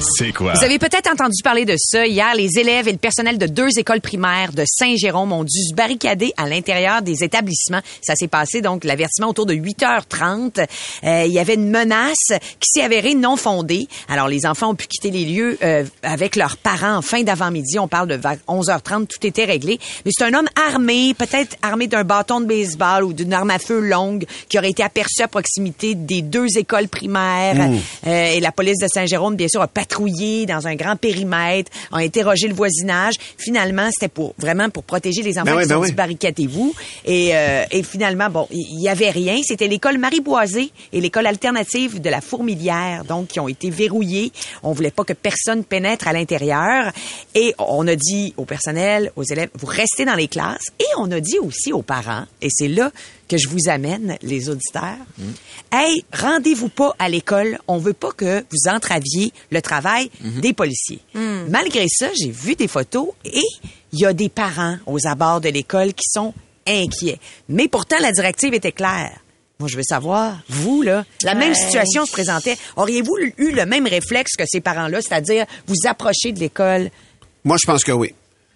C'est quoi? Vous avez peut-être entendu parler de ça. Hier, les élèves et le personnel de deux écoles primaires de Saint-Jérôme ont dû se barricader à l'intérieur des établissements. Ça s'est passé, donc, l'avertissement autour de 8h30. Euh, il y avait une menace qui s'est avérée non fondée. Alors, les enfants ont pu quitter les lieux euh, avec leurs parents en fin d'avant-midi. On parle de vers 11h30. Tout était réglé. Mais c'est un homme armé, peut-être armé d'un bâton de baseball ou d'une arme à feu longue qui aurait été aperçu à proximité des deux écoles primaires. Euh, et la police de Saint-Jérôme, bien sûr, a patrouillé dans un grand périmètre, ont interrogé le voisinage. Finalement, c'était pour vraiment pour protéger les enfants Ben qui ben sont oui. dit barricadez-vous. Et, euh, et finalement, bon, il y, avait rien. C'était l'école Marie-Boisée et l'école alternative de la Fourmilière, donc qui ont été verrouillées. On voulait pas que personne pénètre à l'intérieur. Et on a dit au personnel, aux élèves, vous restez dans les classes. Et on a dit aussi aux parents, et c'est là que je vous amène, les auditeurs. Hey, rendez-vous pas à l'école. On veut pas que vous entraviez le travail des policiers. Malgré ça, j'ai vu des photos et il y a des parents aux abords de l'école qui sont inquiets. Mais pourtant, la directive était claire. Moi, je veux savoir, vous, là, la même situation se présentait. Auriez-vous eu le même réflexe que ces parents-là, c'est-à-dire vous approcher de l'école? Moi, je pense que oui.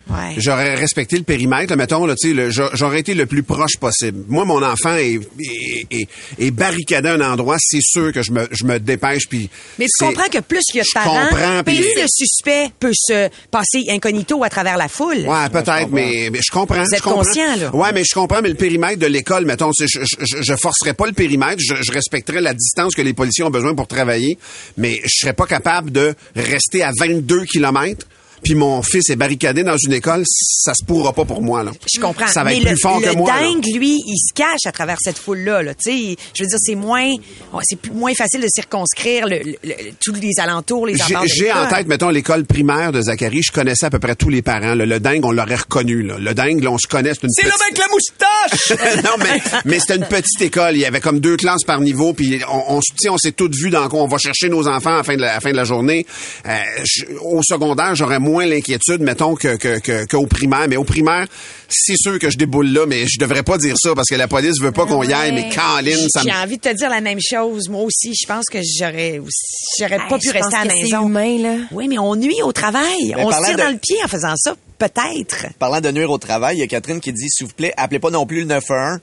Ouais. J'aurais respecté le périmètre, mettons, là, tu sais, le- j'a- j'aurais été le plus proche possible. Moi, mon enfant est, est, est- est barricadé à un endroit, c'est sûr que je me, je me dépêche, puis... Mais tu comprends que plus il y a de Je parents, comprends, plus le suspect peut se passer incognito à travers la foule. Ouais, peut-être, mais, mais je comprends. Vous êtes je comprends. conscient, là? Ouais, mais je comprends, mais le périmètre de l'école, mettons, je, je, je forcerais pas le périmètre, je, je respecterais la distance que les policiers ont besoin pour travailler, mais je serais pas capable de rester à 22 kilomètres, puis mon fils est barricadé dans une école, ça se pourra pas pour moi, là. Je comprends. Ça va mais être le, plus fort le que moi, là. dingue, lui, il se cache à travers cette foule-là. Là. Tu sais, Je veux dire, c'est moins, c'est plus- moins facile de circonscrire le, le- le- tous les alentours, les J'ai en tête, mettons, l'école primaire de Zachary. Je connaissais à peu près tous les parents. là. Le dingue, on l'aurait reconnu. Là. Le dingue, là, on se connaît. C'est une C'est le petite- mec la moustache! non, mais, mais c'était une petite école. Il y avait comme deux classes par niveau. Puis on, on, on s'est toutes vues dans quoi. On va chercher nos enfants à la fin de la, à la, fin de la journée. Euh, je- au secondaire, j'aurais moins l'inquiétude, mettons, que, que, que, qu'au primaire. Mais au primaire, c'est sûr que je déboule là, mais je devrais pas dire ça parce que la police veut pas qu'on y aille. Mais Caroline, ça me... J'ai envie de te dire la même chose. Moi aussi, je pense que j'aurais aussi- j'aurais pas Hey, pu rester pense à la maison. humain, là. Oui, mais on nuit au travail. Mais on se tire de- dans le pied en faisant ça, peut-être. Parlant de nuire au travail, il y a Catherine qui dit, s'il vous plaît, appelez pas non plus le 911.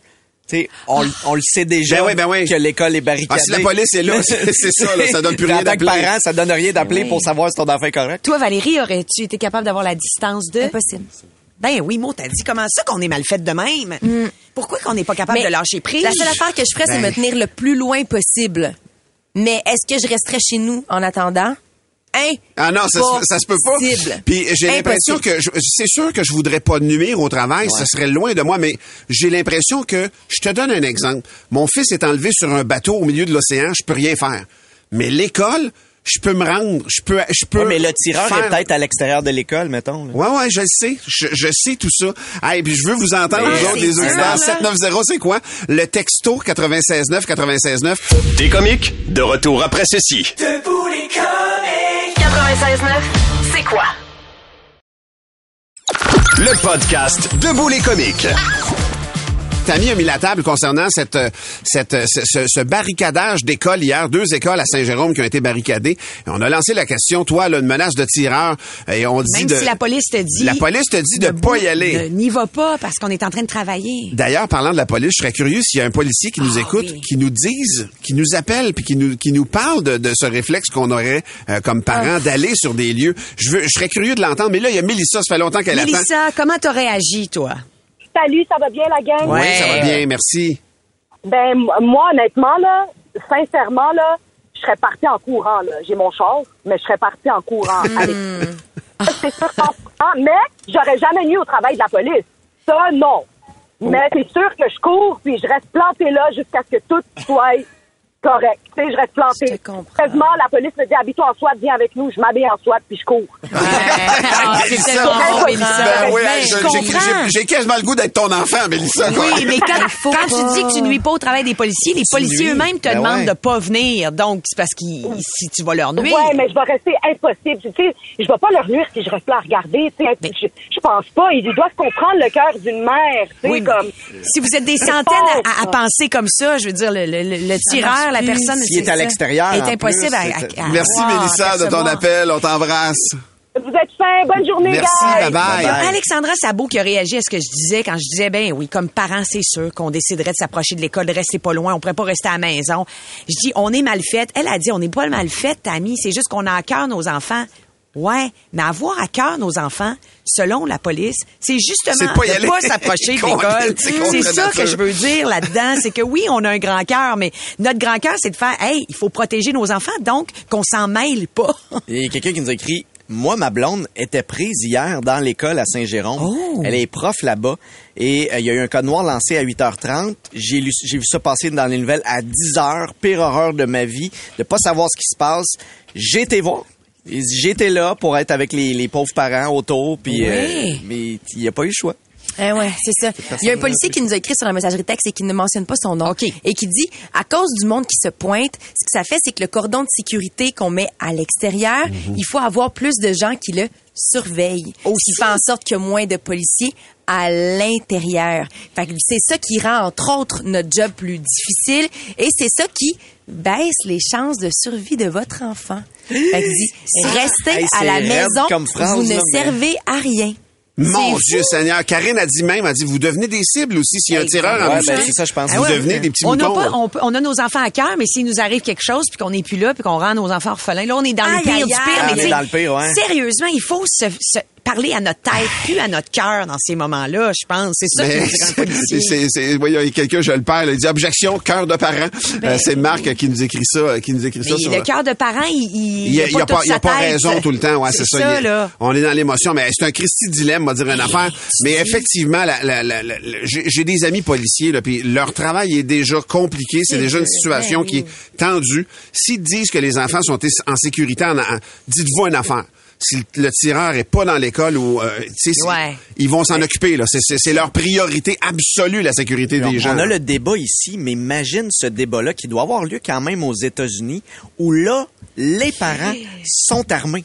Tu sais, on, on le sait déjà Ben oui, ben oui. que l'école est barricadée. Ah, si la police est là, c'est ça, là, ça donne plus rien En tant que d'appeler. parent, ça donne rien d'appeler pour savoir si ton enfant est correct. Toi, Valérie, aurais-tu été capable d'avoir la distance de... Impossible. Ben oui, moi, t'as dit comment ça qu'on est mal fait de même? Pourquoi qu'on n'est pas capable de lâcher prise? La seule affaire que je ferais, c'est Ben. me tenir le plus loin possible. Mais est-ce que je resterais chez nous en attendant? Hein? Ah non, ça, ça se peut pas. possible. Puis j'ai l'impression que c'est sûr que je voudrais pas nuire au travail, ce serait loin de moi, mais j'ai l'impression que je te donne un exemple. Mon fils est enlevé sur un bateau au milieu de l'océan, je peux rien faire. Mais l'école, je peux me rendre, je peux, je peux. Ouais, mais le tireur faire- est peut-être à l'extérieur de l'école, mettons. là. Ouais, ouais, je le sais. Je, je sais tout ça. Hey, puis je veux vous entendre, Mais vous autres, c'est les auditeurs. là. 790, c'est quoi? Le texto 969 969. Des comiques, de retour après ceci. 96.9, c'est quoi? Le podcast Debout les comiques. Tammy a mis la table concernant cette, euh, cette, euh, ce, ce- ce barricadage d'écoles hier, deux écoles à Saint-Jérôme qui ont été barricadées. On a lancé la question, toi, là, une menace de tireur, et on dit Même de... si la police te dit... La police te dit de debout, pas y aller. de- N'y va pas parce qu'on est en train de travailler. D'ailleurs, parlant de la police, je serais curieux s'il y a un policier qui nous Ah, écoute, oui. qui nous dise, qui nous appelle, puis qui nous, qui nous parle de, de ce réflexe qu'on aurait euh, comme Ah. parents d'aller sur des lieux. Je, veux, je serais curieux de l'entendre, mais là, il y a Mélissa, ça fait longtemps qu'elle attend. Mélissa, comment t'aurais réagi, toi? Salut, ça va bien la gang? Oui, ça va bien, merci. Ben moi honnêtement là, sincèrement là, je serais partie en courant là. J'ai mon char, mais je serais partie en courant. Allez. c'est sûr qu'en courant, mais j'aurais jamais nuit au travail de la police. Ça non. Mais c'est sûr que je cours puis je reste plantée là jusqu'à ce que tout soit correct. Tu sais, je reste plantée. Je te comprends. Quasiment, la police me dit, habille-toi en SWAT, viens avec nous. Je m'habille en SWAT, puis je cours. Oui, j'ai- comprends. j'ai- j'ai quasiment le goût d'être ton enfant, Mélissa. quoi. Oui, mais quand, faut quand pas. tu dis que tu nuis pas au travail des policiers, les policiers eux-mêmes te Ben demandent ouais. de pas venir. Donc, c'est parce qu'ils, si tu vas leur nuire. Ouais, mais je vais rester impossible. Tu sais, je vais pas leur nuire si je reste là à regarder. Tu sais, je, je pense pas. Ils doivent comprendre le cœur d'une mère. Tu sais, Oui, comme. Si vous êtes des centaines à, penser comme ça, je veux dire, le, le- le- le tireur, la personne... S'il est à l'extérieur, est impossible plus, à, c'est- à- à Merci, voir, Mélissa, de ton appel. On t'embrasse. Vous êtes fins. Bonne journée, Merci, guys. bye-bye. Il y a Alexandra Sabot qui a réagi à ce que je disais quand je disais, ben oui, comme parents, c'est sûr qu'on déciderait de s'approcher de l'école, de rester pas loin, on pourrait pas rester à la maison. Je dis, on est mal fait. Elle a dit, on n'est pas mal fait, Tammy, c'est juste qu'on a à cœur nos enfants. Ouais, mais avoir à cœur nos enfants, selon la police, c'est justement C'est pas de pas s'approcher de l'école. c'est ça que je veux dire là-dedans, c'est que oui, on a un grand cœur, mais notre grand cœur, c'est de faire, hey, il faut protéger nos enfants, donc qu'on s'en mêle pas. Il y a quelqu'un qui nous a écrit moi, ma blonde était prise hier dans l'école à Saint-Jérôme. Oh. Elle est prof là-bas. Et euh, il y a eu un code noir lancé à 8h30. J'ai lu, j'ai vu ça passer dans les nouvelles à 10h. Pire horreur de ma vie. De pas savoir ce qui se passe. J'ai été voir. J'étais là pour être avec les, les pauvres parents autour. Puis, euh, mais il n'y a pas eu le choix. Eh ouais, c'est ça. Il y a un policier qui nous a écrit sur la messagerie texte et qui ne mentionne pas son nom. OK. Et qui dit, à cause du monde qui se pointe, ce que ça fait, c'est que le cordon de sécurité qu'on met à l'extérieur, Mhm. il faut avoir plus de gens qui le surveillent. Ce qui fait en sorte qu'il y a moins de policiers à l'intérieur. Fait que c'est ça qui rend, entre autres, notre job plus difficile et c'est ça qui baisse les chances de survie de votre enfant. Fait que dit, restez Hey, à la maison, comme vous ne là, mais- servez à rien. Mon Dieu fou. Seigneur. Karine a dit même, a dit, vous devenez des cibles aussi. S'il y a un tireur en Ouais, ben, c'est ça, je pense. vous Ah ouais. devenez des petits on a pas- on, a nos enfants à cœur, mais s'il nous arrive quelque chose, puis qu'on n'est plus là, puis qu'on rend nos enfants orphelins, là, on est dans le pire aïe, du pire. aïe. mais On tu est sais, dans le pire, ouais. Sérieusement, il faut se, se parler à notre tête, plus à notre cœur dans ces moments-là, je pense. C'est ça oui, il y a quelqu'un, je le perds, il dit objection, cœur de parent. Euh, c'est Marc qui nous écrit ça, qui nous écrit ça sur. le cœur de parent, il, il, Il a, pas, il a pas raison tout le temps, ouais, c'est, ça. ça, là. On est dans l'émotion, mais c'est un Christy dilemme, on va dire une affaire. Mais effectivement, la, la, la, la- la- j'ai, des amis policiers, là, puis leur travail est déjà compliqué, c'est déjà une situation qui est tendue. S'ils disent que les enfants sont en sécurité, dites-vous une affaire. Si le, tireur est pas dans l'école ou euh, Ouais. ils vont s'en occuper là. C'est, c'est, c'est leur priorité absolue la sécurité des on, gens. on a le débat ici, mais imagine ce débat-là qui doit avoir lieu quand même aux États-Unis, où là, les parents sont armés.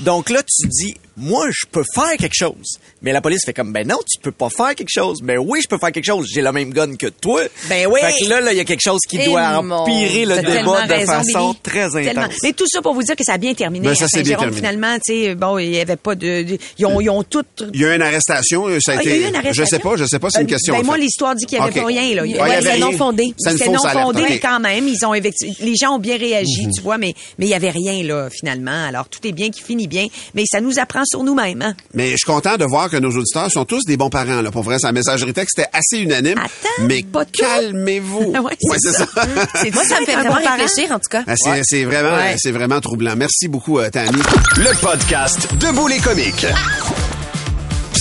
Donc là, tu dis, moi, je peux faire quelque chose. Mais la police fait comme, ben non, tu peux pas faire quelque chose. Ben oui, je peux faire quelque chose. J'ai la même gun que toi. Ben oui. Fait que là, là, il y a quelque chose qui doit empirer le débat de raison, façon Billy. très Tellement. intense. Mais tout ça pour vous dire que ça a bien terminé. Ben, ça à s'est bien terminé. finalement, tu sais, bon, il y avait pas de, de- ils ont, ils ont tout. Il y a eu une arrestation, euh, ça a Ah, été. il y a eu une arrestation? Je sais pas, je sais pas, c'est une Euh, question. Ben, en moi, l'histoire dit qu'il n'y avait pas rien, là. Y ouais, avait c'est non fondé. C'est non fondé, mais quand même, ils ont les gens ont bien réagi, Mhm. tu vois, mais mais il y avait rien là finalement. Alors tout est bien qui finit bien, mais ça nous apprend sur nous-mêmes. Hein? Mais je suis content de voir que nos auditeurs sont tous des bons parents. Là. Pour vrai, sa messagerie texte était assez unanime. Attends, mais calmez-vous. Ouais, c'est ça. C'est Moi, ça me fait vraiment réfléchir, en tout cas. Ah, c'est, vraiment, vraiment troublant. Merci beaucoup, euh, Tammy. Le podcast Debout les comiques.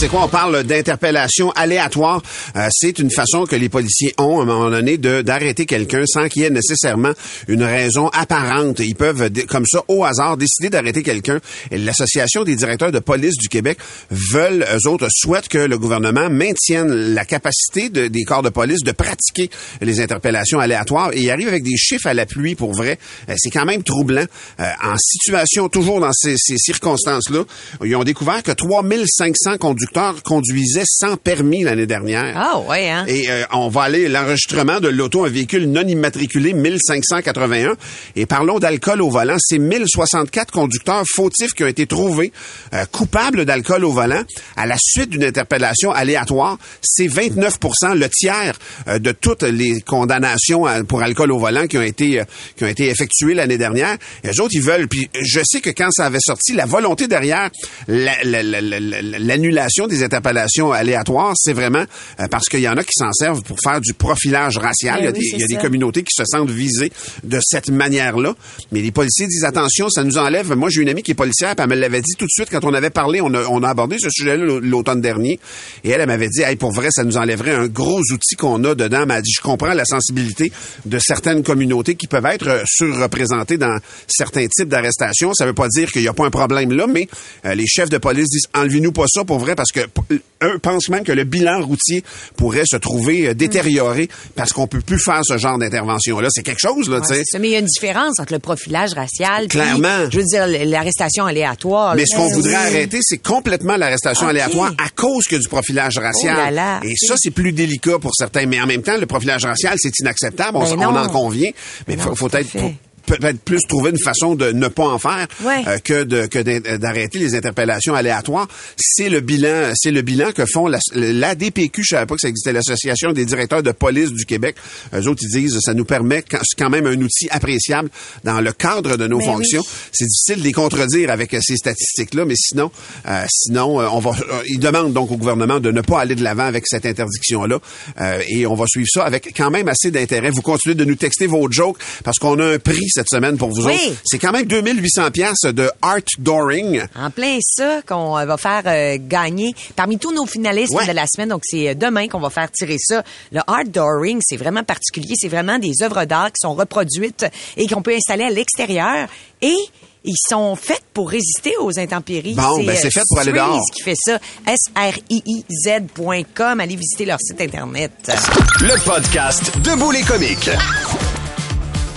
C'est quoi? On parle d'interpellation aléatoire. Euh, c'est une façon que les policiers ont, à un moment donné, d'arrêter quelqu'un sans qu'il y ait nécessairement une raison apparente. Ils peuvent, comme ça, au hasard, décider d'arrêter quelqu'un. L'Association des directeurs de police du Québec veulent, eux autres, souhaitent que le gouvernement maintienne la capacité de- des corps de police de pratiquer les interpellations aléatoires. Et ils arrivent avec des chiffres à l'appui, pour vrai. Euh, c'est quand même troublant. Euh, en situation, toujours dans ces, ces circonstances-là, ils ont découvert que 3500 conducteurs conduisaient sans permis l'année dernière. Ah ouais, hein? Et euh, on va aller l'enregistrement de l'auto, un véhicule non immatriculé 1581. Et parlons d'alcool au volant. C'est 1064 conducteurs fautifs qui ont été trouvés euh, coupables d'alcool au volant à la suite d'une interpellation aléatoire. C'est 29% le tiers euh, de toutes les condamnations euh, pour alcool au volant qui ont été euh, qui ont été effectuées l'année dernière. Et eux autres, ils veulent. Puis je sais que quand ça avait sorti, la volonté derrière la- la- la- la- des interpellations aléatoires, c'est vraiment euh, parce qu'il y en a qui s'en servent pour faire du profilage racial. Ben il y a, oui, des, il y a des communautés qui se sentent visées de cette manière-là. Mais les policiers disent attention, ça nous enlève. Moi, j'ai une amie qui est policière, puis elle me l'avait dit tout de suite quand on avait parlé, on a, on a abordé ce sujet-là l'au- l'automne dernier. Et elle, elle m'avait dit, hey, pour vrai, ça nous enlèverait un gros outil qu'on a dedans. Elle m'a dit, je comprends la sensibilité de certaines communautés qui peuvent être euh, surreprésentées dans certains types d'arrestations. Ça veut pas dire qu'il n'y a pas un problème là, mais euh, les chefs de police disent, enlevez-nous pas ça pour vrai, parce que p- eux pensent même que le bilan routier pourrait se trouver euh, détérioré parce qu'on peut plus faire ce genre d'intervention-là. C'est quelque chose, là, Ouais, tu sais. mais il y a une différence entre le profilage racial puis, Clairement. je veux dire, l'arrestation aléatoire. Mais là. ce qu'on voudrait arrêter, c'est complètement l'arrestation Ok. aléatoire à cause que du profilage racial. Oh là là, Et ça, c'est plus délicat pour certains. Mais en même temps, le profilage racial, c'est inacceptable. On, Ben on en convient. Mais il faut, être... peut-être plus trouver une façon de ne pas en faire Ouais. euh, que de que d'arrêter les interpellations aléatoires. C'est le bilan, c'est le bilan que font la, la DPQ, je savais pas que ça existait, l'association des directeurs de police du Québec. Eux autres ils disent ça nous permet quand- même un outil appréciable dans le cadre de nos Ben fonctions. C'est difficile de les contredire avec ces statistiques-là, mais sinon, euh, sinon, euh, on va. euh, ils demandent donc au gouvernement de ne pas aller de l'avant avec cette interdiction-là, Euh, et on va suivre ça avec quand même assez d'intérêt. Vous continuez de nous texter vos jokes parce qu'on a un prix cette semaine pour vous Oui. autres. C'est quand même 2800 pièces de Art Dooring. En plein ça qu'on euh, va faire euh, gagner parmi tous nos finalistes Ouais. de la semaine. Donc, c'est euh, demain qu'on va faire tirer ça. Le art dooring, c'est vraiment particulier. C'est vraiment des œuvres d'art qui sont reproduites et qu'on peut installer à l'extérieur. Et ils sont faits pour résister aux intempéries. Bon, ben, c'est fait pour aller dehors. qui fait ça. S-R-I-I-Z.com. Allez visiter leur site Internet. Le podcast Debout les comiques.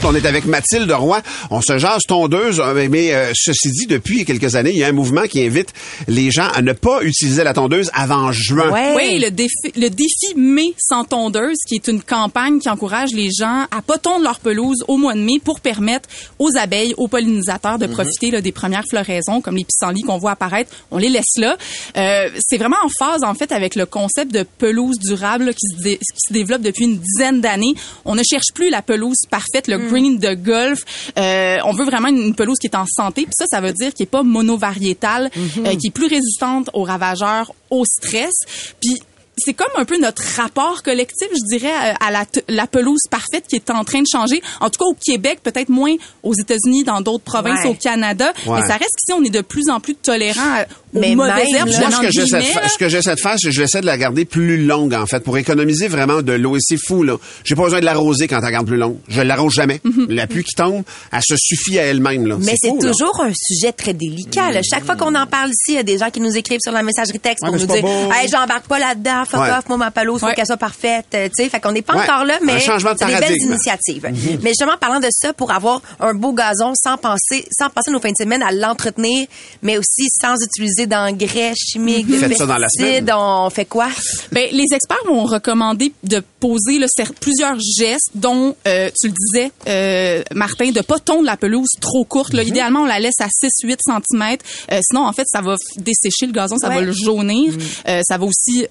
On est avec Mathilde Roy. On se jase tondeuse, euh, mais, mais, euh, ceci dit, depuis quelques années, il y a un mouvement qui invite les gens à ne pas utiliser la tondeuse avant juin. Ouais. Oui, le défi, le défi mai sans tondeuse, qui est une campagne qui encourage les gens à pas tondre leur pelouse au mois de mai pour permettre aux abeilles, aux pollinisateurs de profiter là, des premières floraisons, comme les pissenlits qu'on voit apparaître. On les laisse là. Euh, c'est vraiment en phase, en fait, avec le concept de pelouse durable là, qui, se dé- qui se développe depuis une dizaine d'années. On ne cherche plus la pelouse parfaite, le green de golf. Euh, on veut vraiment une, une pelouse qui est en santé. Puis ça, ça veut dire qui est pas monovariétale, euh, qui est plus résistante aux ravageurs, au stress. Puis c'est comme un peu notre rapport collectif, je dirais, euh, à la, la pelouse parfaite qui est en train de changer. En tout cas, au Québec, peut-être moins aux États-Unis, dans d'autres provinces, Ouais. au Canada. Ouais. Mais ça reste qu'ici, on est de plus en plus tolérant à- aux Mais mauvaises herbes. Moi, ce que j'essaie de, de faire, c'est que je essayer de la garder plus longue, en fait, pour économiser vraiment de l'eau. Et c'est fou, là. J'ai pas besoin de l'arroser quand elle garde plus longue. Je l'arrose jamais. La pluie qui tombe, elle se suffit à elle-même, là. Mais c'est là. toujours un sujet très délicat. là. Chaque fois qu'on en parle ici, il y a des gens qui nous écrivent sur la messagerie texte Ouais, pour nous dire. Hey, j'embarque pas là-dedans, fuck Ouais. off, moi ma pelouse, faut Ouais. qu'elle soit parfaite. Euh, tu sais, fait qu'on n'est pas Ouais. encore là, Un mais changement de c'est des belles initiatives. Mais justement, parlant de ça, pour avoir un beau gazon sans penser, sans passer nos fins de semaine à l'entretenir, mais aussi sans utiliser d'engrais chimiques, de dans la pesticides, on fait quoi? Ben, les experts vont recommander de poser là, plusieurs gestes, dont, euh, tu le disais, euh, Martin, de pas tondre la pelouse trop courte. Mhm. Là. Idéalement, on la laisse à 6-8 cm. sinon, en fait, ça va dessécher le gazon, ça Ouais. va le jaunir. Euh, ça va aussi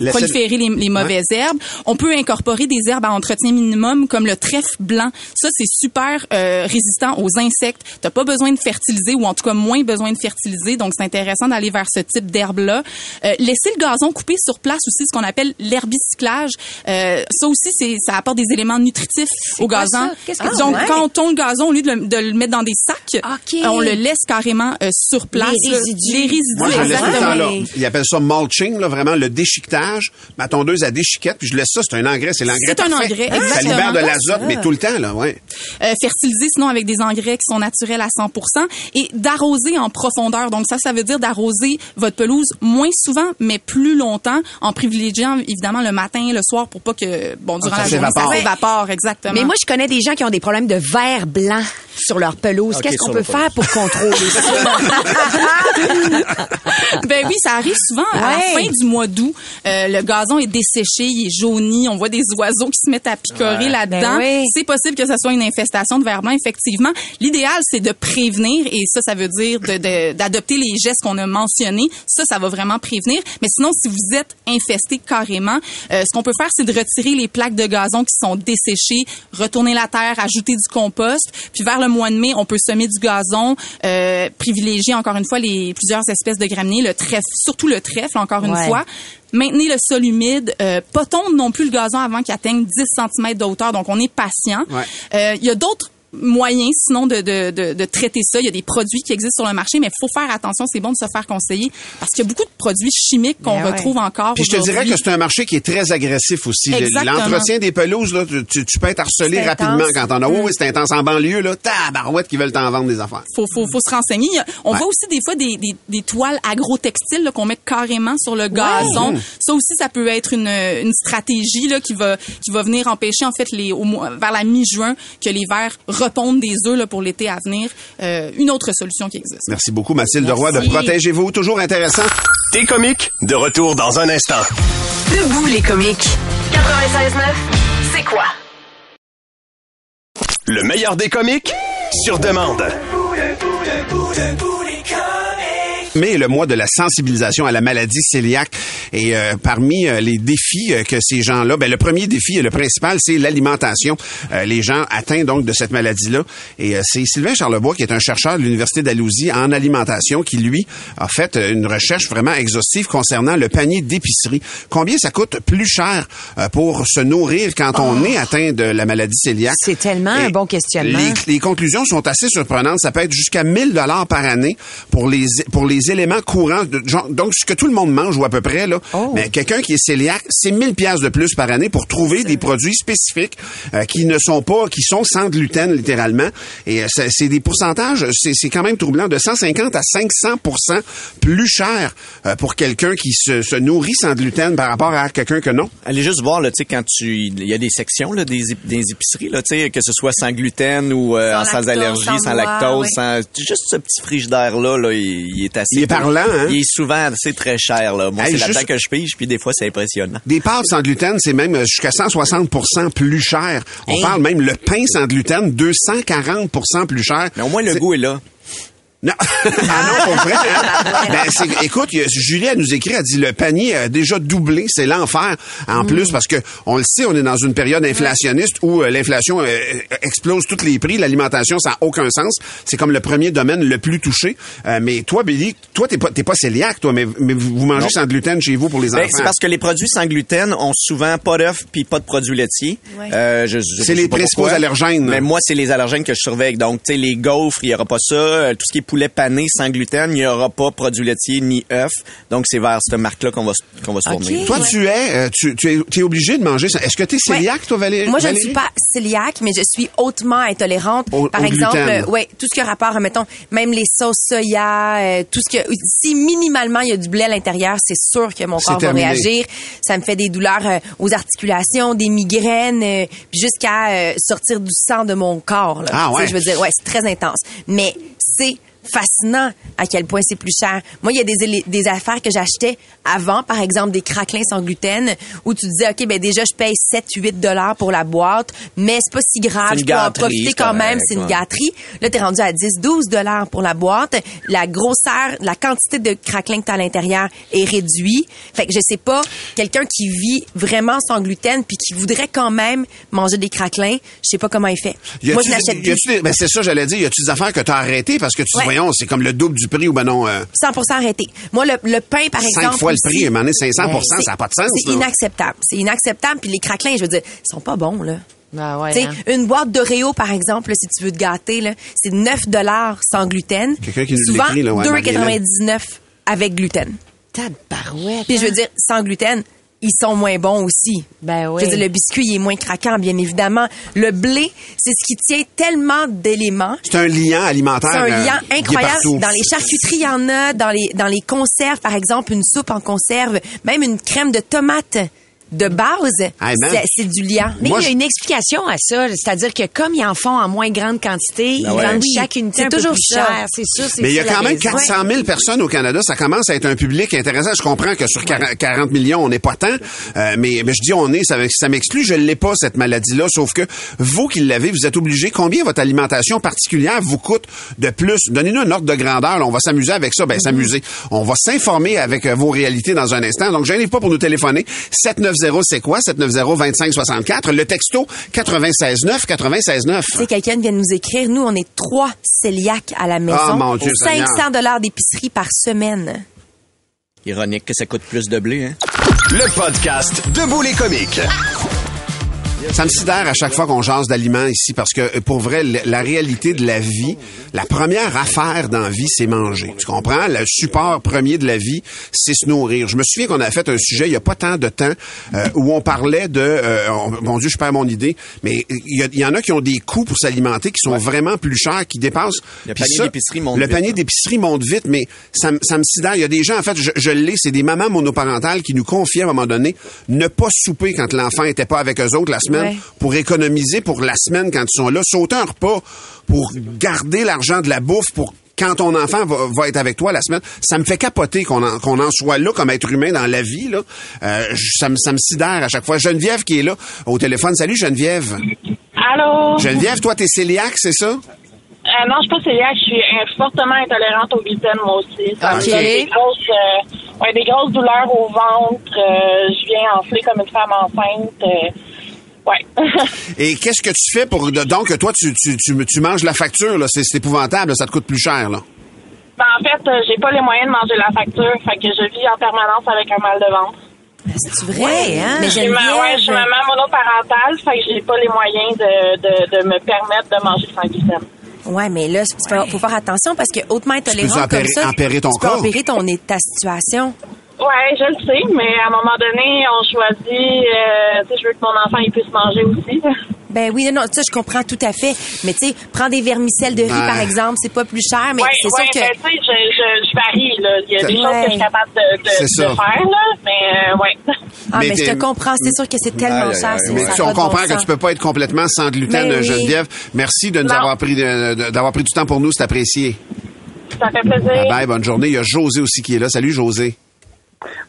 euh, proliférer les, les mauvaises herbes. On peut incorporer des herbes à entretien minimum, comme le trèfle blanc. Ça, c'est super euh, résistant aux insectes. T'as pas besoin de fertiliser, ou en tout cas moins besoin de fertiliser. Donc, c'est intéressant d'aller vers ce type d'herbe-là. Euh, laisser le gazon couper sur place aussi, ce qu'on appelle l'herbicyclage. Euh, ça aussi, c'est ça apporte des éléments nutritifs au gazon. que- Donc, Ah, ouais. quand on tond le gazon, au lieu de le, de le mettre dans des sacs, OK. euh, on le laisse carrément euh, sur place. Les résidus. Les résidus, Moi, le temps exactement. là. Ils appellent ça mulching, là, vraiment, le déchiquetage. Ma tondeuse à déchiquette, puis je laisse ça, c'est un engrais, c'est l'engrais C'est un parfait. engrais, Ça exactement. libère de l'azote, mais tout le temps, là, ouais. Euh, fertiliser sinon avec des engrais qui sont naturels à 100% et d'arroser en profondeur. Donc ça, ça veut dire d'arroser votre pelouse moins souvent, mais plus longtemps, en privilégiant évidemment le matin, le soir, pour pas que, bon, durant ça la journée, ça s'évapore, exactement. Mais moi, je connais des gens qui ont des problèmes de verre blanc sur leur pelouse. Ok, Qu'est-ce qu'on peut faire pour contrôler ça? ben oui, ça arrive souvent à la fin du mois d'août. Euh, euh, le gazon est desséché, il est jauni, on voit des oiseaux qui se mettent à picorer là-dedans. Ben oui. C'est possible que ce soit une infestation de vers effectivement. L'idéal, c'est de prévenir, et ça, ça veut dire de- de- d'adopter les gestes qu'on a mentionnés. Ça, ça va vraiment prévenir. Mais sinon, si vous êtes infesté carrément, euh, ce qu'on peut faire, c'est de retirer les plaques de gazon qui sont desséchées, retourner la terre, ajouter du compost. Puis vers le mois de mai, on peut semer du gazon, euh, privilégier encore une fois les plusieurs espèces de graminées, le trèfle, surtout le trèfle, encore une Ouais. fois. Maintenez le sol humide, euh, pas tondre non plus le gazon avant qu'il atteigne 10 cm de hauteur. Donc, on est patient. Ouais. Euh, Il y a d'autres moyens sinon de, de, de, de traiter ça. Il y a des produits qui existent sur le marché, mais il faut faire attention. C'est bon de se faire conseiller parce qu'il y a beaucoup de produits chimiques qu'on Ben ouais. retrouve encore. Puis je te dirais que c'est un marché qui est très agressif aussi. L'entretien des pelouses, là, tu, tu- peux être harcelé rapidement intense. quand on a. Oui, oui, c'est intense en banlieue, là. Tabarouette qui veulent t'en vendre des affaires. faut, faut, faut se renseigner. On Ouais. voit aussi des fois des, des, des toiles agrotextiles là, qu'on met carrément sur le gazon. Ça aussi, ça peut être une, une stratégie là, qui va qui va venir empêcher en fait les au vers la mi-juin que les vers répondent des œufs là, pour l'été à venir. Euh, une autre solution qui existe. Merci beaucoup, Mathilde Roy, de. Protégez-vous. Toujours intéressant. T'es comique, de retour dans un instant. Debout les comiques. 96.9, c'est quoi? Le meilleur des comiques, sur demande. Mais le mois de la sensibilisation à la maladie cœliaque et euh, parmi euh, les défis euh, que ces gens-là, ben le premier défi et le principal, c'est l'alimentation. Euh, les gens atteints donc de cette maladie-là. Et euh, c'est Sylvain Charlebois qui est un chercheur de l'université d'Alousie en alimentation qui lui a fait euh, une recherche vraiment exhaustive concernant le panier d'épicerie. Combien ça coûte plus cher euh, pour se nourrir quand on est atteint de la maladie cœliaque? C'est tellement un Et bon questionnement. Les, les conclusions sont assez surprenantes. Ça peut être jusqu'à 1000 dollars par année pour les pour les éléments courants. De, genre- donc ce que tout le monde mange ou à peu près là. Oh. Mais quelqu'un qui est cœliaque, c'est 1000 pièces de plus par année pour trouver des produits spécifiques euh, qui ne sont pas qui sont sans gluten littéralement. Et euh, c'est des pourcentages, c'est c'est quand même troublant de 150 à 500 plus cher euh, pour quelqu'un qui se, se nourrit sans gluten par rapport à quelqu'un que non. Allez juste voir, là, tu sais, quand tu, il y a des sections, là, des, des épiceries, là, tu sais, que ce soit sans gluten ou euh, Sans sans, lactose, allergie, sans sans, noix, lactose, oui. sans, juste ce petit frigidaire-là, là, il, il est assez. Il est parlant, hein? Il est souvent assez très cher, là. Moi, Hey, c'est là-dedans juste- que je pige, puis des fois, c'est impressionnant. Des pâtes sans gluten, c'est même jusqu'à 160% plus cher. On parle même le pain sans gluten, 240% plus cher. Mais au moins, le goût est là. Non, ah non, pour vrai. hein? Ben, c'est- écoute, Julie, elle nous écrit, elle dit le panier a déjà doublé, c'est l'enfer. En Mm. plus, parce que on le sait, on est dans une période inflationniste où euh, l'inflation euh, explose tous les prix, l'alimentation, ça n'a aucun sens. C'est comme le premier domaine le plus touché. Euh, mais toi, Billy, toi, t'es pas, t'es pas cœliaque, toi, mais, mais vous mangez Non. sans gluten chez vous pour les Ben, enfants. c'est parce que les produits sans gluten ont souvent pas d'œufs puis pas de produits laitiers. Ouais. Euh, je- je- C'est je les principaux allergènes. Mais moi, c'est les allergènes que je surveille. Donc, tu sais, les gaufres, il y aura pas ça. Euh, Tout ce qui est poulet pané sans gluten, il n'y aura pas produits laitiers ni œufs. Donc, c'est vers cette marque-là qu'on va, se- qu'on va se tourner. Toi, tu es, euh, tu, tu es, tu es obligé de manger ça. Est-ce que tu es Ouais. cœliaque, toi, Valérie? Moi, je ne suis pas cœliaque, mais je suis hautement intolérante. Au- Par au exemple, euh, ouais, tout ce qui a rapport, mettons, même les sauces soya, euh, tout ce que, si minimalement il y a du blé à l'intérieur, c'est sûr que mon corps terminé. va réagir. Ça me fait des douleurs euh, aux articulations, des migraines, euh, puis jusqu'à euh, sortir du sang de mon corps. Là. Ah ouais. Je veux dire, ouais, c'est très intense. Mais c'est fascinant à quel point c'est plus cher. Moi, il y a des, des affaires que j'achetais avant, par exemple des craquelins sans gluten, où tu disais, OK, ben déjà, je paye 7, 8 dollars pour la boîte, mais c'est pas si grave, C'est une je peux en gâterie, profiter quand même, c'est une ouais. gâterie. Là, t'es rendu à 10, 12 dollars pour la boîte. La grosseur, la quantité de craquelins que t'as à l'intérieur est réduite. Fait que je sais pas, quelqu'un qui vit vraiment sans gluten puis qui voudrait quand même manger des craquelins, je sais pas comment il fait. Moi, je n'achète plus. a-tu des- ben c'est ça, j'allais dire. Y a-tu des affaires que tu as arrêtées parce que tu Ouais. Voyons, c'est comme le double du prix ou ben non, euh, 100% arrêté. Moi, le, le pain, par cinq exemple. fois le prix, moment donné, 500 c'est- ça n'a pas de sens. C'est inacceptable. C'est inacceptable. Puis les craquelins, je veux dire, ils sont pas bons, là. Ah ouais, sais, hein. une boîte d'Oreo, par exemple, là, si tu veux te gâter, là, c'est 9 dollars sans gluten. Quelqu'un qui nous Souvent, ouais, 2,99 avec gluten. Tabarouette. Puis je veux hein. dire, sans gluten, ils sont moins bons aussi. Ben oui. Je veux dire, le biscuit il est moins craquant, bien évidemment. Le blé, c'est ce qui tient tellement d'éléments. C'est un liant alimentaire. C'est un euh, lien incroyable. Dans les charcuteries, il y en a. Dans les, dans les conserves, par exemple, une soupe en conserve, même une crème de tomate. De base, Hey, c'est- du liant. Mais Moi, il y a je- une explication à ça, c'est-à-dire que comme ils en font en moins grande quantité, ils ouais. vendent Oui, chaque unité c'est toujours plus cher. C'est c'est Mais il y a quand même raison. 400 000 personnes au Canada. Ça commence à être un public intéressant. Je comprends que sur 40 40 millions, on n'est pas tant. Euh, mais, mais je dis on est, ça, ça m'exclut. Je l'ai pas, cette maladie-là. Sauf que vous qui l'avez, vous êtes obligé. Combien votre alimentation particulière vous coûte de plus? Donnez-nous un ordre de grandeur. là. on va s'amuser avec ça. Ben, s'amuser. On va s'informer avec euh, vos réalités dans un instant. Donc, gênez pas pour nous téléphoner. 790, c'est quoi? 790-2564. Le texto 969 969. Tu sais, quelqu'un vient de nous écrire, nous, on est trois cœliaques à la maison. Ah, mon Dieu, 500 dollars d'épicerie par semaine. Ironique que ça coûte plus de blé, hein? Le podcast Debout les comiques. Ça me sidère à chaque fois qu'on jase d'aliments ici parce que euh, pour vrai, le- la réalité de la vie, la première affaire dans la vie, c'est manger. Tu comprends? Le support premier de la vie, c'est se nourrir. Je me souviens qu'on a fait un sujet il y a pas tant de temps euh, où on parlait de... euh, on- mon Dieu, je perds mon idée, mais il y, en a qui ont des coûts pour s'alimenter qui sont vraiment plus chers, qui dépassent... Le panier d'épicerie monte Le vite, panier hein. d'épicerie monte vite, mais ça, me- ça me sidère. Il y a des gens, en fait, je, je l'ai, c'est des mamans monoparentales qui nous confient à un moment donné ne pas souper quand l'enfant était pas avec eux autres la semaine Ouais. pour économiser pour la semaine quand ils sont là, sauter un repas pour garder l'argent de la bouffe pour quand ton enfant va, va être avec toi la semaine, ça me fait capoter qu'on en, qu'on en soit là comme être humain dans la vie. Là. Euh, ça, me, ça me sidère à chaque fois. Geneviève qui est là au téléphone. Salut Geneviève. Allô? Geneviève, toi, t'es cœliaque, c'est ça? Euh, non, je suis pas cœliaque, je suis euh, fortement intolérante au gluten, moi aussi. Ça me Ok. donne des grosses, euh, ouais, des grosses douleurs au ventre. euh, je viens enfler comme une femme enceinte. Ouais. Et qu'est-ce que tu fais pour... Donc, toi, tu, tu, tu, tu manges la facture, là? C'est épouvantable, ça te coûte plus cher, là. Ben, en fait, euh, j'ai pas les moyens de manger la facture, fait que je vis en permanence avec un mal de ventre. C'est vrai, Ouais, hein? Mais Je suis ma- ouais, je suis maman monoparentale, fait que j'ai pas les moyens de, de, de me permettre de manger sans gluten. Ouais, mais là, il faut, faut faire attention parce que hautement intolérant peux comme ça, empirer ton tu peux corps. empirer ton ta situation. Ouais, je le sais, mais à un moment donné, on choisit, euh, tu sais, je veux que mon enfant il puisse manger aussi. Ben oui, non, non, ça je comprends tout à fait. Mais tu sais, prends des vermicelles de riz Ouais. par exemple, c'est pas plus cher, mais ouais, c'est ouais, sûr que ben, tu sais, je, je, je varie, là. Il y a des Ouais. choses que je suis capable de, de, faire, là, mais euh, ouais. ah Mais mais je te comprends, c'est sûr que c'est tellement cher, Mais ça tu- on bon comprend que sens. tu peux pas être complètement sans gluten, Mais oui. Geneviève. Merci de nous Non. avoir pris d'avoir pris du temps pour nous, c'est apprécié. Ça fait plaisir. Bye bye, bonne journée. Il y a José aussi qui est là. Salut José.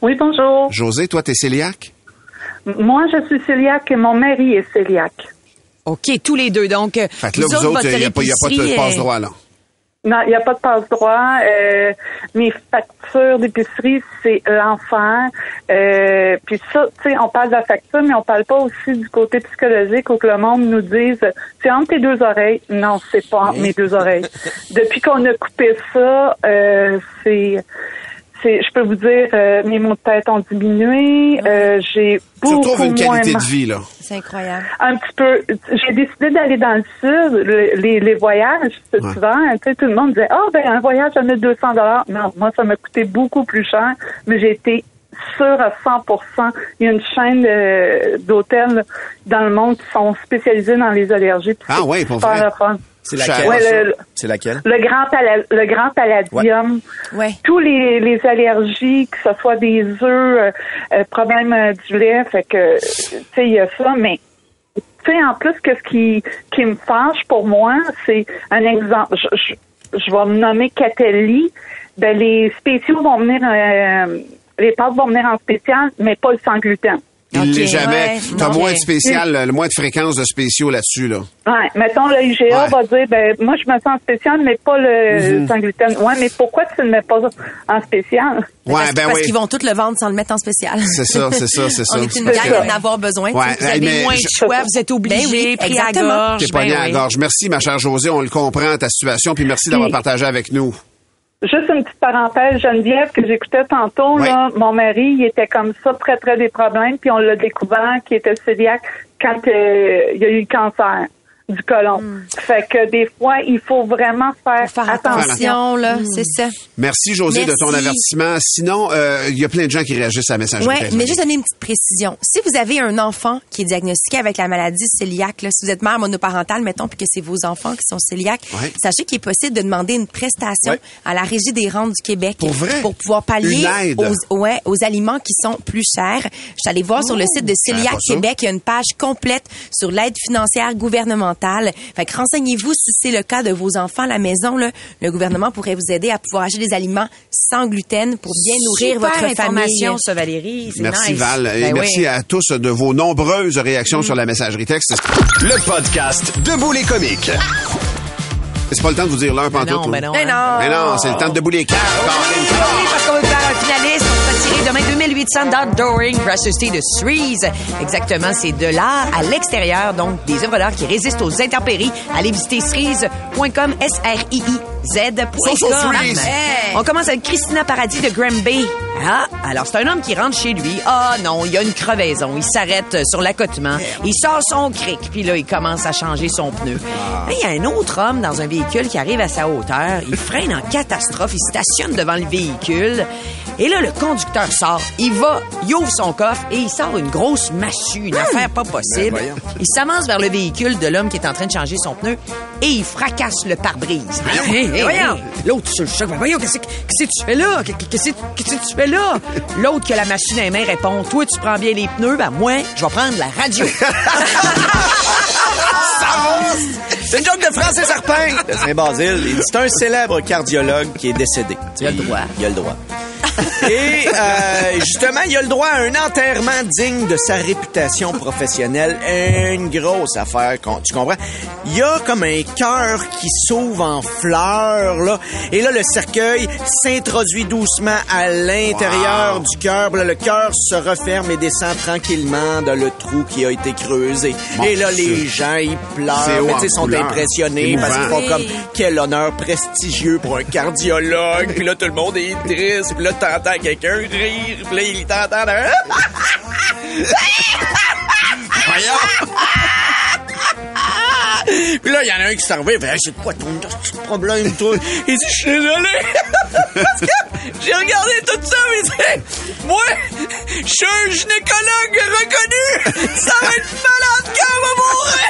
Oui, bonjour. José, toi, t'es cœliaque? Moi, je suis cœliaque et mon mari est cœliaque. OK, tous les deux. Donc, euh, Fait que là, vous autres, il n'y a, pas- y a pas de épicerie, passe euh, droit, là. Non, il n'y a pas de passe-droit. Euh, mes factures d'épicerie, c'est l'enfer. Euh, puis ça, tu sais, on parle de la facture, mais on parle pas aussi du côté psychologique où que le monde nous dise c'est entre tes deux oreilles. Non, c'est pas entre mes deux oreilles. Depuis qu'on a coupé ça, euh, c'est je peux vous dire euh, mes maux de tête ont diminué. Euh, j'ai Tu beaucoup retrouves une qualité de vie, là. C'est incroyable. un petit peu. J'ai décidé d'aller dans le sud, le- les, les voyages Ouais. hiver. Tu sais, tout le monde disait, ah ben un voyage ça met 200 dollars. Non, moi ça m'a coûté beaucoup plus cher, mais j'ai été sûre à 100% Il y a une chaîne euh, d'hôtels dans le monde qui sont spécialisés dans les allergies. Ah ouais, pour vrai? C'est laquelle? Ouais, le- C'est laquelle? Le grand, pala- le grand palladium Ouais. tous les, les allergies, que ce soit des œufs, euh, euh, problème euh, du lait, fait que, tu sais, il y a ça, mais, tu sais, en plus, que ce qui, qui me fâche pour moi, c'est un exemple, je, je, je vais me nommer Catelli, ben, les spéciaux vont venir, euh, les pâtes vont venir en spécial, mais pas le sans gluten. Il Ok, l'est jamais. ouais, T'as moins de spécial, le moins de fréquence de spéciaux là-dessus, là. Ouais, mettons, le IGA Ouais. va dire, ben, moi, je me sens en spécial, mais pas le sans gluten. Ouais, mais pourquoi tu ne le mets pas en spécial? Ouais, parce ben parce oui. qu'ils vont tout le vendre sans le mettre en spécial. C'est ça, c'est ça, c'est ça. On est une gang à en avoir besoin. Ouais. Vous avez mais moins de je- choix, vous êtes obligés, Ben oui, pris à gorge. T'es pogné ben à la oui. gorge. Merci, ma chère Josée. On le comprend, ta situation. Puis merci d'avoir partagé avec nous. Juste une petite parenthèse, Geneviève, que j'écoutais tantôt, Oui. là, mon mari, il était comme ça, très, très des problèmes, puis on l'a découvert qu'il était cœliaque quand euh, il a eu le cancer. Du côlon. Fait que des fois, il faut vraiment faire, faire attention. Attention, là, c'est ça. Merci, José, de ton avertissement. Sinon, euh, il y a plein de gens qui réagissent à la messagerie. Ouais, texte. mais juste donner une petite précision. Si vous avez un enfant qui est diagnostiqué avec la maladie cœliaque, là, si vous êtes mère monoparentale, mettons, puis que c'est vos enfants qui sont cœliaques, Ouais. sachez qu'il est possible de demander une prestation Ouais. à la Régie des rentes du Québec Pour vrai? pour pouvoir pallier aux, ouais, aux aliments qui sont plus chers. Je suis allée voir sur le site de Celiac ça? Québec, il y a une page complète sur l'aide financière gouvernementale. Fait que renseignez-vous si c'est le cas de vos enfants à la maison. Là, le gouvernement pourrait vous aider à pouvoir acheter des aliments sans gluten pour bien nourrir Super votre famille. information, ça, Valérie. Merci nice. Val et Ben merci oui. à tous de vos nombreuses réactions sur la messagerie texte. Le podcast Debout les comiques. C'est pas le temps de vous dire l'heure Ben pantoute. non, ben non. Mais hein. non. Mais non, c'est le temps de debout les quatre. Oui, parce qu'on veut faire un finaliste. On va tirer demain 2800 d'outdooring société de Cerise. Exactement, c'est de l'art à l'extérieur, donc des œuvres d'art qui résistent aux intempéries. Allez visiter cerise.com, S-R-I-I-Z.com. So, so Cerise. Hey. On commence avec Christina Paradis de Granby. Ah, alors c'est un homme qui rentre chez lui. Ah non, il y a une crevaison. Il s'arrête euh, sur l'accotement. Il sort son cric, puis là, il commence à changer son pneu. Là, Il y a un autre homme dans un véhicule qui arrive à sa hauteur. Il freine en catastrophe. Il stationne devant le véhicule. Et là, le conducteur sort. Il va, il ouvre son coffre et il sort une grosse massue, une affaire pas possible. voyons. Il s'avance vers le véhicule de l'homme qui est en train de changer son pneu et il fracasse le pare-brise. Hey, hey, hey. L'autre sur le choc. Ben voyons, qu'est-ce que tu fais là? Qu'est-ce que qu'est-ce que tu fais là? L'autre qui a la machine les mains répond, toi, tu prends bien les pneus, ben moi, je vais prendre la radio. C'est une joke de Francis Serpin de Saint-Basile. Il dit, C'est un célèbre cardiologue qui est décédé. Il a le droit. Il a le droit. Et euh, justement, il a le droit à un enterrement digne de sa réputation professionnelle. Une grosse affaire, tu comprends? Il y a comme un cœur qui s'ouvre en fleurs, là. Et là, le cercueil s'introduit doucement à l'intérieur du cœur. Le cœur se referme et descend tranquillement dans le trou qui a été creusé. Et là, les gens, ils pleurent, mais sais, sont couleur. impressionnés parce qu'ils font comme quel honneur prestigieux pour un cardiologue. Puis là, tout le monde est triste. Puis là, t'entends quelqu'un rire. Puis là, il t'entend. un- Puis là, il y en a un qui s'est arrivé, Hey, c'est quoi ton problème, toi? Il dit, je suis désolé. Parce que j'ai regardé tout ça, mais moi, je suis un gynécologue reconnu. Ça va être malade quand elle va mourir.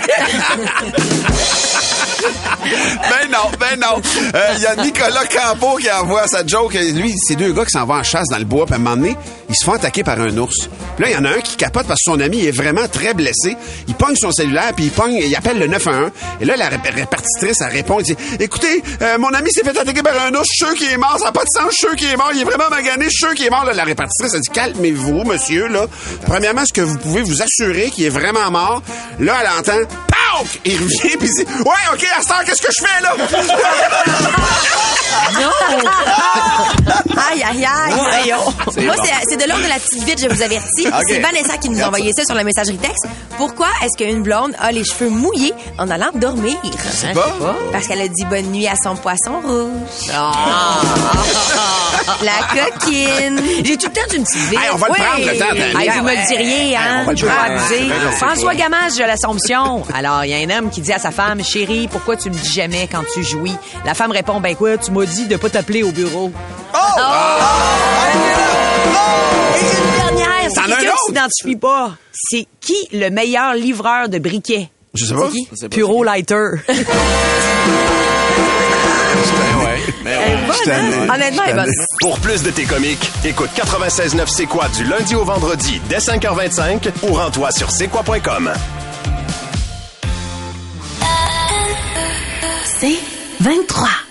Ben non, ben non. Euh, Il y a Nicolas Campo qui envoie sa joke. Lui, c'est deux gars qui s'en vont en chasse dans le bois. Puis à un moment donné, ils se font attaquer par un ours. Puis là, il y en a un qui capote parce que son ami est vraiment très blessé. Il pogne son cellulaire, puis il pogne, il appelle le 911. Et là, la ré- répartitrice, elle répond, elle dit, écoutez, euh, mon ami s'est fait attaquer par un ours. Je suis sûr qu'il est mort. Ça n'a pas de sens. Je suis sûr qu'il est mort. Il est vraiment magané. Je suis sûr qu'il est mort. Là, la répartitrice, elle dit, calmez-vous, monsieur, là. Premièrement, est-ce que vous pouvez vous assurer qu'il est vraiment mort? Là, elle entend, POUC! Il revient, puis il dit, ouais, OK, à qu'est-ce que je fais, là? Aïe, aïe, aïe. Voyons. Moi, c'est c'est de l'ordre de la petite vite, je vous avertis. C'est Vanessa qui nous a envoyé ça sur la messagerie texte. Pourquoi est-ce qu'une blonde a les cheveux mouillés en allant dormir? Je pas. Parce qu'elle a dit bonne nuit à son poisson rouge. Ah. La coquine. J'ai tout le temps d'une petite. Hey, on va le prendre, le temps, Dani. Hey, vous me le diriez, hein? on va le François Gamache de l'Assomption. Alors, il y a un homme qui dit à sa femme, chérie, pourquoi tu me dis jamais quand tu jouis? La femme répond, ben quoi, tu m'as dit de pas t'appeler au bureau. Oh! Et une dernière, c'est quelqu'un qui s'identifie pas. C'est qui le meilleur livreur de briquets? Je sais pas. Pas Puro Lighter. Ben ouais, hein? Honnêtement, elle est bonne. Pour plus de tes comiques, écoute 96.9 C'est quoi du lundi au vendredi dès 5h25 ou rends-toi sur c'est quoi.com. C'est 23.